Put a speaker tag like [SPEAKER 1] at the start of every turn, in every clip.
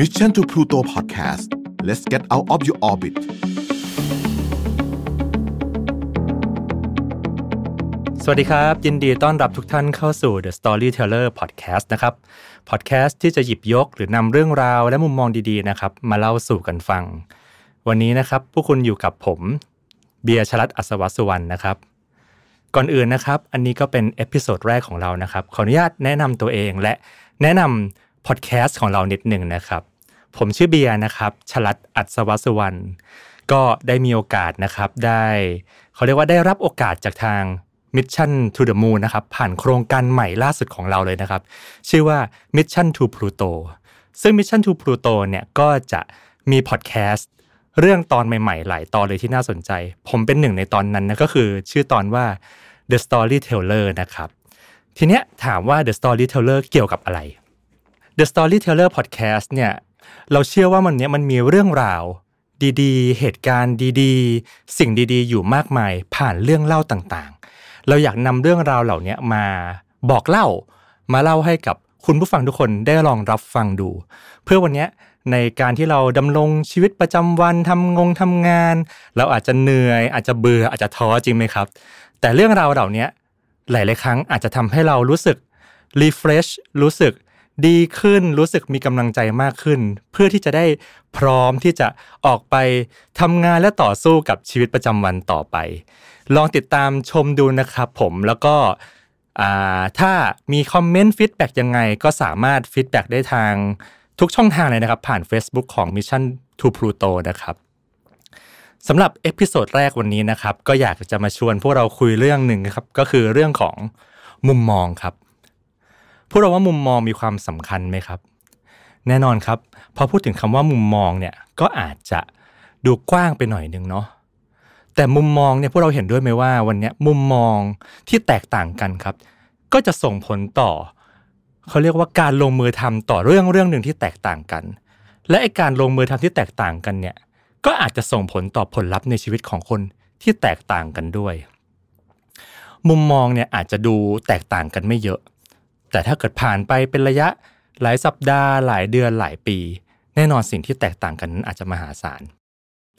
[SPEAKER 1] Mission to Pluto Podcast let's get out of your orbit
[SPEAKER 2] สวัสดีครับ ยินดีต้อนรับทุกท่านเข้าสู่ The Storyteller Podcast นะครับ Podcast ที่จะหยิบยกหรือนำเรื่องราวและมุมมองดีๆนะครับ มาเล่าสู่กันฟัง วันนี้นะครับผู้คุณอยู่กับผม เบียร์ชลัดอัศวสุวรรณนะครับ ก่อนอื่นนะครับ อันนี้ก็เป็น episode แรกของเรานะครับ ขออนุญาตแนะนำตัวเองและแนะนำ พอดแคสต์ของเรานิดหนึ่งนะครับ ผมชื่อเบียร์นะครับ ชลัดอัศวสุวรรณก็ได้มีโอกาสนะครับ ได้เขาเรียกว่าได้รับโอกาสจากทาง Mission to the Moon นะครับ ผ่านโครงการใหม่ล่าสุดของเราเลยนะครับ ชื่อว่า Mission to Pluto ซึ่ง Mission to Pluto เนี่ยก็จะมีพอดแคสต์เรื่องตอนใหม่ๆ หลายตอนเลยที่น่าสนใจ ผมเป็นหนึ่งในตอนนั้นนะก็คือชื่อตอนว่า The Storyteller นะครับ ทีเนี้ยถามว่า The Storyteller เกี่ยวกับอะไร The Storyteller Podcast เนี่ยเราเชื่อว่ามันเนี้ยมันมีเรื่องราวดีๆ เหตุการณ์ดีๆ สิ่งดีๆ อยู่มากมายผ่านเรื่องเล่าต่างๆ เราอยากนำเรื่องราวเหล่านี้มาบอกเล่า มาเล่าให้กับคุณผู้ฟังทุกคนได้ลองรับฟังดู เพื่อวันนี้ในการที่เราดำรงชีวิตประจำวันทำงงทำงาน เราอาจจะเหนื่อย อาจจะเบื่ออาจจะท้อจริงไหมครับ แต่เรื่องราวเหล่านี้หลายๆครั้งอาจจะทำให้เรารู้สึก refresh รู้สึก ดีขึ้นรู้สึกมีกำลังใจมากขึ้น เพื่อที่จะได้พร้อมที่จะออกไปทำงานและต่อสู้กับชีวิตประจำวันต่อไป ลองติดตามชมดูนะครับผมแล้วก็ถ้ามี comment feedback ยังไงก็สามารถ feedback ได้ทางทุกช่องทางเลยนะครับ ผ่าน Facebook ของ Mission to Pluto นะครับสำหรับ episode แรกวันนี้นะครับ ก็อยากจะมาชวนพวกเราคุยเรื่องหนึ่งครับ ก็คือเรื่องของมุมมองครับ พวกเราว่ามุมมองมีความสำคัญไหมครับ แน่นอนครับพอพูดถึงคำว่ามุมมองเนี่ยก็อาจจะดูกว้างไปหน่อยนึงเนาะแต่มุมมองเนี่ยพวกเราเห็นด้วยไหมว่าวันนี้มุมมองที่แตกต่างกันครับ ก็จะส่งผลต่อเขาเรียกว่าการลงมือทำต่อเรื่องเรื่องหนึ่งที่แตกต่างกัน และไอการลงมือทำที่แตกต่างกันเนี่ยก็อาจจะส่งผลต่อผลลัพธ์ในชีวิตของคนที่แตกต่างกันด้วย มุมมองเนี่ยอาจจะดูแตกต่างกันไม่เยอะ แต่ถ้าเกิดผ่านไปเป็นระยะหลายสัปดาห์ หลายเดือนหลายปี แน่นอนสิ่งที่แตกต่างกันนั้นอาจจะมหาศาล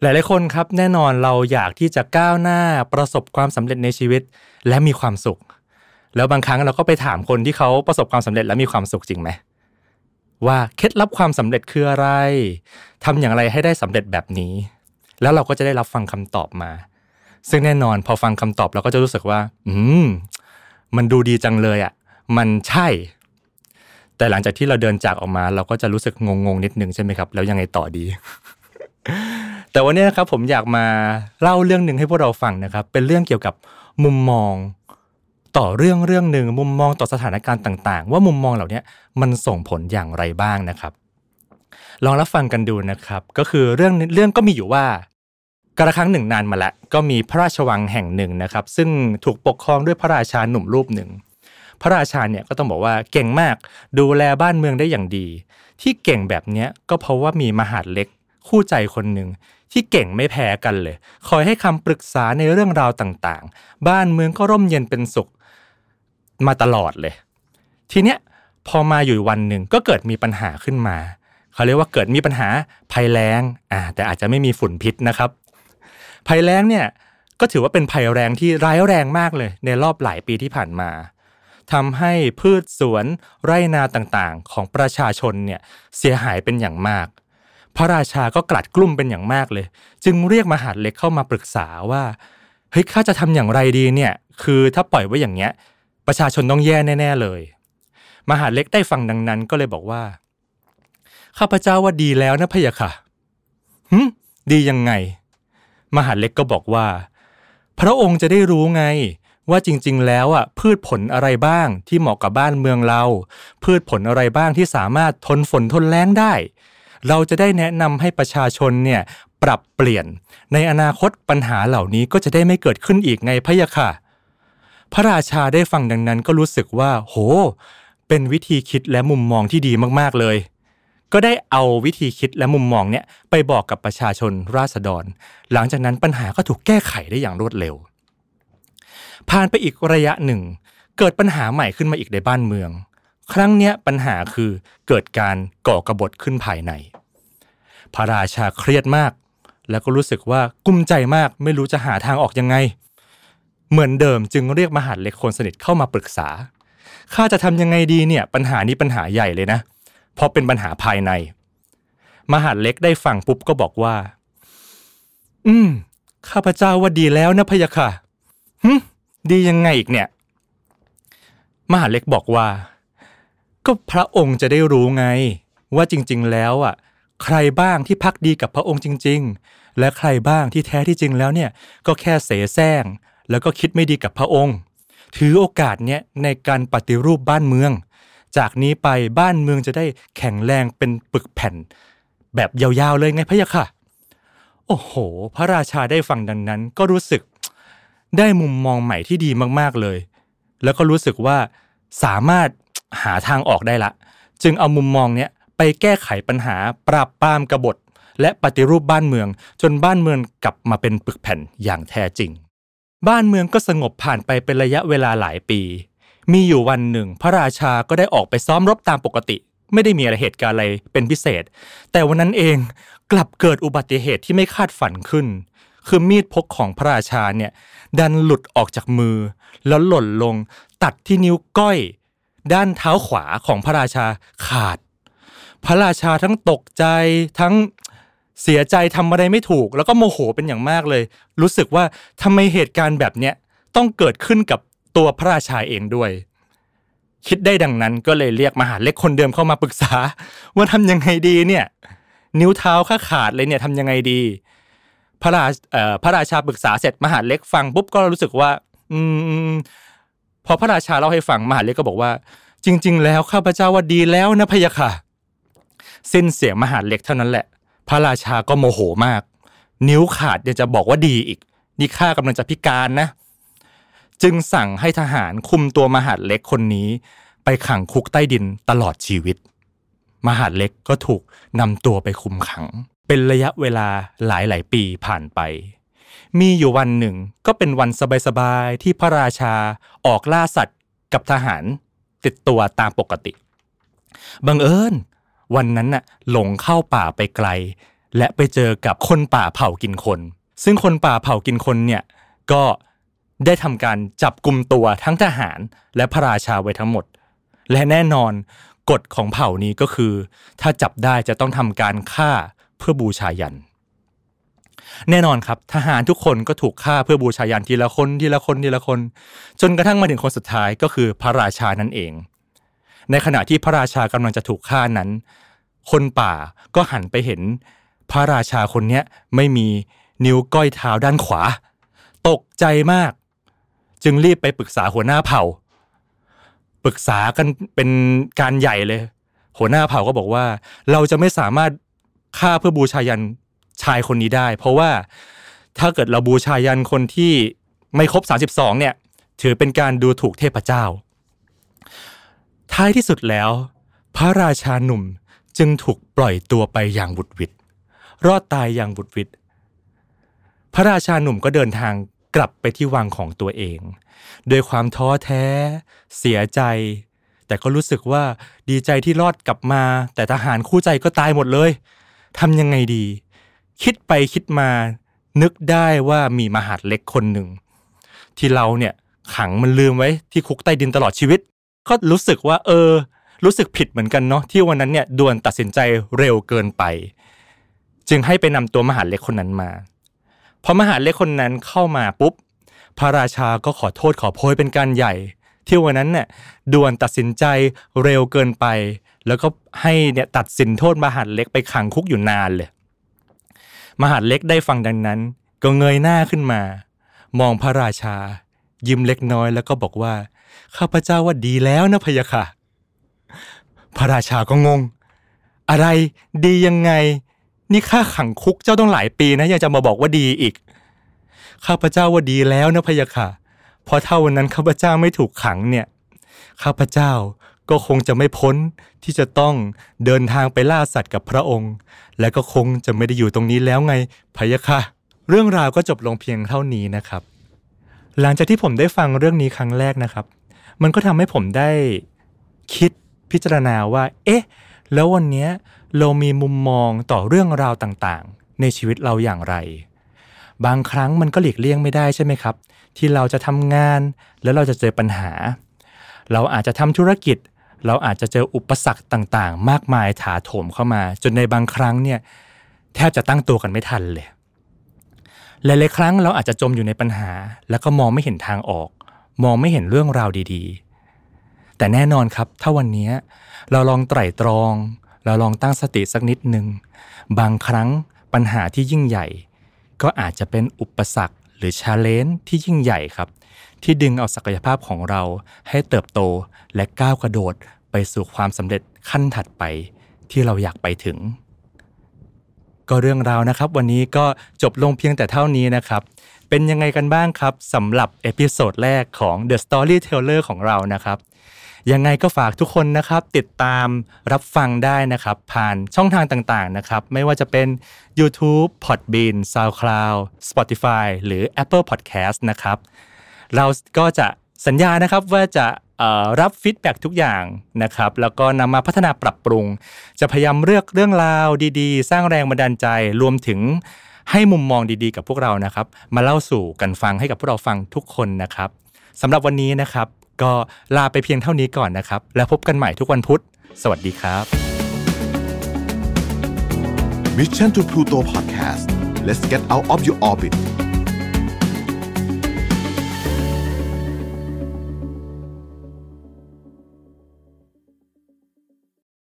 [SPEAKER 2] หลายๆคนครับแน่นอนเราอยากที่จะก้าวหน้าประสบความสำเร็จในชีวิตและมีความสุข แล้วบางครั้งเราก็ไปถามคนที่เขาประสบความสำเร็จและมีความสุขจริงไหมว่าเคล็ดลับความสำเร็จคืออะไรทำอย่างไรให้ได้สำเร็จแบบนี้ แล้วเราก็จะได้รับฟังคำตอบมา ซึ่งแน่นอนพอฟังคำตอบเราก็จะรู้สึกว่า อืมมันดูดีจังเลยอะ่ะ มันใช่ แต่หลังจากที่เราเดินจากออกมา เราก็จะรู้สึกงงๆนิดนึงใช่ไหมครับ แล้วยังไงต่อดี แต่วันนี้นะครับผมอยากมาเล่าเรื่องหนึ่งให้พวกเราฟังนะครับ เป็นเรื่องเกี่ยวกับมุมมองต่อเรื่องเรื่องหนึ่งมุมมองต่อสถานการณ์ต่าง ๆ ว่ามุมมองเหล่านี้มันส่งผลอย่างไรบ้างนะครับ ลองรับฟังกันดูนะครับ ก็คือเรื่องเรื่องก็มีอยู่ว่ากระครั้งหนึ่งนานมาแล้วก็มีพระราชวังแห่งหนึ่งนะครับ ซึ่งถูกปกครองด้วยพระราชาหนุ่มรูปหนึ่ง พระราชาเนี่ยก็ต้องบอกว่าเก่งมาก ดูแลบ้านเมืองได้อย่างดี ที่เก่งแบบนี้ก็เพราะว่ามีมหาดเล็กคู่ใจคนหนึ่งที่เก่งไม่แพ้กันเลย คอยให้คำปรึกษาในเรื่องราวต่างๆ บ้านเมืองก็ร่มเย็นเป็นสุขมาตลอดเลย ทีเนี้ยพอมาอยู่วันหนึ่งก็เกิดมีปัญหาขึ้นมาเขาเรียกว่าเกิดมีปัญหาภัยแล้งอ่าแต่อาจจะไม่มีฝุ่นพิษนะครับ ภัยแล้งเนี่ยก็ถือว่าเป็นภัยแรงที่ร้ายแรงมากเลย ในรอบหลายปีที่ผ่านมา ทำให้พืชสวนไร่นาต่างๆ ของประชาชนเนี่ยเสียหายเป็นอย่างมาก พระราชาก็กลัดกลุ้มเป็นอย่างมากเลย จึงเรียกมหาดเล็กเข้ามาปรึกษาว่าเฮ้ยข้าจะทำอย่างไรดีเนี่ยคือถ้าปล่อยไว้อย่างเงี้ย ประชาชนต้องแย่แน่ ๆเลย มหาเล็กได้ฟังดังนั้นก็เลยบอกว่า ข้าพเจ้าว่าดีแล้วนะพะยะค่ะหืมดียังไง มหาเล็กก็บอกว่า พระองค์จะได้รู้ไง ว่าจริงๆ แล้วอะพืชผลอะไรบ้างที่เหมาะกับบ้านเมืองเรา พืชผลอะไรบ้างที่สามารถทนฝนทนแล้งได้ เราจะได้แนะนำให้ประชาชนเนี่ยปรับเปลี่ยน ในอนาคตปัญหาเหล่านี้ก็จะได้ไม่เกิดขึ้นอีกไงพะยะค่ะ พระราชาได้ฟังดังนั้นก็รู้สึกว่า โห เป็นวิธีคิดและมุมมองที่ดีมากๆเลยก็ได้เอาวิธีคิดและมุมมองเนี้ยไปบอกกับประชาชนราษฎร หลังจากนั้นปัญหาก็ถูกแก้ไขได้อย่างรวดเร็ว ผ่านไปอีกระยะหนึ่ง เกิดปัญหาใหม่ขึ้นมาอีกในบ้านเมือง ครั้งเนี้ยปัญหาคือเกิดการก่อกระบฏขึ้นภายใน พระราชาเครียดมาก แล้วก็รู้สึกว่ากุ้มใจมากไม่รู้จะหาทางออกยังไง เหมือนเดิมจึงเรียกมหาดเล็กคนสนิทเข้ามาปรึกษาข้าจะทำยังไงดีเนี่ยปัญหานี้ปัญหาใหญ่เลยนะ เพราะเป็นปัญหาภายใน มหาดเล็กได้ฟังปุ๊บก็บอกว่า อืม ข้าพเจ้าว่าดีแล้วนะพะยะค่ะหึ ดียังไงอีกเนี่ย มหาเล็กบอกว่า ก็พระองค์จะได้รู้ไง ว่าจริง ๆ แล้วอะ ใครบ้างที่พักดีกับพระองค์จริง ๆ และใครบ้างที่แท้ที่จริงแล้วเนี่ย ก็แค่เสแสร้งแล้วก็คิดไม่ดีกับพระองค์ ถือโอกาสเนี้ยในการปฏิรูปบ้านเมือง จากนี้ไปบ้านเมืองจะได้แข็งแรงเป็นปึกแผ่น แบบยาวๆเลยไงพะยะค่ะ โอ้โห พระราชาได้ฟังดังนั้นก็รู้สึก ได้มุมมองใหม่ที่ดีมากๆเลย แล้วก็รู้สึกว่าสามารถหาทางออกได้ละ จึงเอามุมมองเนี้ยไปแก้ไขปัญหาปราบปรามกบฏ และปฏิรูปบ้านเมือง จนบ้านเมืองกลับมาเป็นปึกแผ่นอย่างแท้จริง บ้านเมืองก็สงบผ่านไปเป็นระยะเวลาหลายปี มีอยู่วันหนึ่ง พระราชาก็ได้ออกไปซ้อมรบตามปกติ ไม่ได้มีอะไรเหตุการณ์อะไรเป็นพิเศษ แต่วันนั้นเองกลับเกิดอุบัติเหตุที่ไม่คาดฝันขึ้น คือมีดพกของพระราชาเนี่ยดันหลุดออกจากมือ แล้วหล่นลงตัดที่นิ้วก้อย ด้านเท้าขวาของพระราชาขาด พระราชาทั้งตกใจทั้งเสียใจทำอะไรไม่ถูก แล้วก็โมโหเป็นอย่างมากเลย รู้สึกว่าทำไมเหตุการณ์แบบเนี้ยต้องเกิดขึ้นกับตัวพระราชาเองด้วย คิดได้ดังนั้นก็เลยเรียกมหาเล็กคนเดิมเข้ามาปรึกษา ว่าทำยังไงดีเนี่ย นิ้วเท้าข้าขาดเลยเนี่ยทำยังไงดี พระราพระราชาปรึกษาเสร็จมหาเล็กฟังปุ๊บก็รู้สึกว่า อืมพอพระราชาเล่าให้ฟังมหาเล็กก็บอกว่า จริง ๆ แล้วข้าพเจ้าว่าดีแล้วนะพะยะค่ะสิ้นเสียงมหาเล็กเท่านั้นแหละ พระราชาก็โมโหมาก นิ้วขาดเดี๋ยวจะบอกว่าดีอีก นี่ข้ากำลังจะพิการนะ จึงสั่งให้ทหารคุมตัวมหาเล็กคนนี้ ไปขังคุกใต้ดินตลอดชีวิต มหาเล็กก็ถูกนำตัวไปคุมขัง เป็นระยะเวลาหลายหลายๆปีผ่านไป มีอยู่วันหนึ่งก็เป็นวันสบายๆที่พระราชาออกล่าสัตว์กับทหารติดตัวตามปกติ บังเอิญวันนั้นน่ะหลงเข้าป่าไปไกล และไปเจอกับคนป่าเผากินคน ซึ่งคนป่าเผากินคนเนี่ยก็ได้ทำการจับกลุ่มตัวทั้งทหารและพระราชาไว้ทั้งหมด และแน่นอนกฎของเผ่านี้ก็คือ ถ้าจับได้จะต้องทำการฆ่า เพื่อบูชายัน แน่นอนครับทหารทุกคนก็ถูกฆ่าเพื่อบูชายันทีละคนทีละคนทีละคน จนกระทั่งมาถึงคนสุดท้ายก็คือพระราชานั่นเอง ในขณะที่พระราชากำลังจะถูกฆ่านั้น คนป่าก็หันไปเห็น พระราชาคนเนี้ยไม่มีนิ้วก้อยเท้าด้านขวา ตกใจมาก จึงรีบไปปรึกษาหัวหน้าเผ่า ปรึกษากันเป็นการใหญ่เลย หัวหน้าเผ่าก็บอกว่า เราจะไม่สามารถ ฆ่าเพื่อบูชายันชายคนนี้ได้ เพราะว่าถ้าเกิดเราบูชายันคนที่ไม่ครบ 32 เนี่ย ถือเป็นการดูถูกเทพเจ้า ท้ายที่สุดแล้ว พระราชาหนุ่มจึงถูกปล่อยตัวไปอย่างบุดวิดรอดตายอย่างบุดวิดพระราชาหนุ่มก็เดินทางกลับไปที่วังของตัวเองด้วยความท้อแท้ เสียใจ แต่ก็รู้สึกว่าดีใจที่รอดกลับมา แต่ทหารคู่ใจก็ตายหมดเลย ทำยังไงดี คิดไปคิดมานึกได้ว่ามีมหาดเล็กคนหนึ่ง ที่เราเนี่ยขังมันลืมไว้ที่คุกใต้ดินตลอดชีวิต ก็รู้สึกว่า เออ รู้สึกผิดเหมือนกันเนาะที่วันนั้นเนี่ยด่วนตัดสินใจเร็วเกินไป จึงให้ไปนำตัวมหาดเล็กคนนั้นมาพอมหาดเล็กคนนั้นเข้ามาปุ๊บพระราชาก็ขอโทษขอโพยเป็นการใหญ่ เที่ยวันนั้นเนี่ยด่วนตัดสินใจเร็วเกินไป แล้วก็ให้เนี่ยตัดสินโทษมหาดเล็กไปขังคุกอยู่นานเลย มหาดเล็กได้ฟังดังนั้น ก็เงยหน้าขึ้นมา มองพระราชา ยิ้มเล็กน้อยแล้วก็บอกว่า ข้าพเจ้าว่าดีแล้วนะพะยะค่ะ พระราชาก็งง อะไรดียังไง นี่ข้าขังคุกเจ้าต้องหลายปีนะยังจะมาบอกว่าดีอีกข้าพเจ้าว่าดีแล้วนะพะยะค่ะ เพราะถ้าวันนั้นข้าพเจ้าไม่ถูกขังเนี่ยข้าพเจ้าก็คงจะไม่พ้นที่จะต้องเดินทางไปล่าสัตว์กับพระองค์ และก็คงจะไม่ได้อยู่ตรงนี้แล้วไงพะยะค่ะ เรื่องราวก็จบลงเพียงเท่านี้นะครับ หลังจากที่ผมได้ฟังเรื่องนี้ครั้งแรกนะครับ มันก็ทำให้ผมได้คิดพิจารณาว่า เอ๊ะ แล้ววันนี้เรามีมุมมองต่อเรื่องราวต่างๆ ในชีวิตเราอย่างไร บางครั้งมันก็หลีกเลี่ยงไม่ได้ใช่ไหมครับ ที่เราจะทำงานแล้วเราจะเจอปัญหา เราอาจจะทำธุรกิจ เราอาจจะเจออุปสรรคต่างๆ มากมายถาโถมเข้ามา จนในบางครั้งเนี่ยแทบจะตั้งตัวกันไม่ทันเลยหลายๆครั้งเราอาจจะจมอยู่ในปัญหา แล้วก็มองไม่เห็นทางออก มองไม่เห็นเรื่องราวดีๆ แต่แน่นอนครับถ้าวันนี้เราลองไตร่ตรอง เราลองตั้งสติสักนิดหนึ่งบางครั้งปัญหาที่ยิ่งใหญ่ ก็อาจจะเป็นอุปสรรคหรือ challenge ที่ยิ่งใหญ่ครับ ที่ดึงเอาศักยภาพของเราให้เติบโตและก้าวกระโดดไปสู่ความสำเร็จขั้นถัดไปที่เราอยากไปถึง ก็เรื่องราวนะครับ วันนี้ก็จบลงเพียงแต่เท่านี้นะครับ เป็นยังไงกันบ้างครับสำหรับ episode แรกของ The Storyteller ของเรานะครับ ยังไงก็ฝากทุกคนนะครับ ติดตามรับฟังได้นะครับ ผ่านช่องทางต่างๆนะครับ ไม่ว่าจะเป็น YouTube, Podbean, SoundCloud, Spotify หรือ Apple Podcast นะครับ เราก็จะสัญญานะครับว่าจะรับฟีดแบ็ทุกอย่างนะครับ แล้วก็นำมาพัฒนาปรับปรุง จะพยายามเลือกเรื่องราวดีๆ สร้างแรงบันดาลใจรวมถึงให้มุมมองดีๆ กับพวกเรานะครับ มาเล่าสู่กันฟังให้กับพวกเราฟังทุกคนนะครับสำหรับวันนี้นะครับ ก็ลาไปเพียงเท่านี้ก่อนนะครับ แล้วพบกันใหม่ทุกวันพุธ สวัสดีครับ
[SPEAKER 1] Mission to Pluto Podcast let's get out of your orbit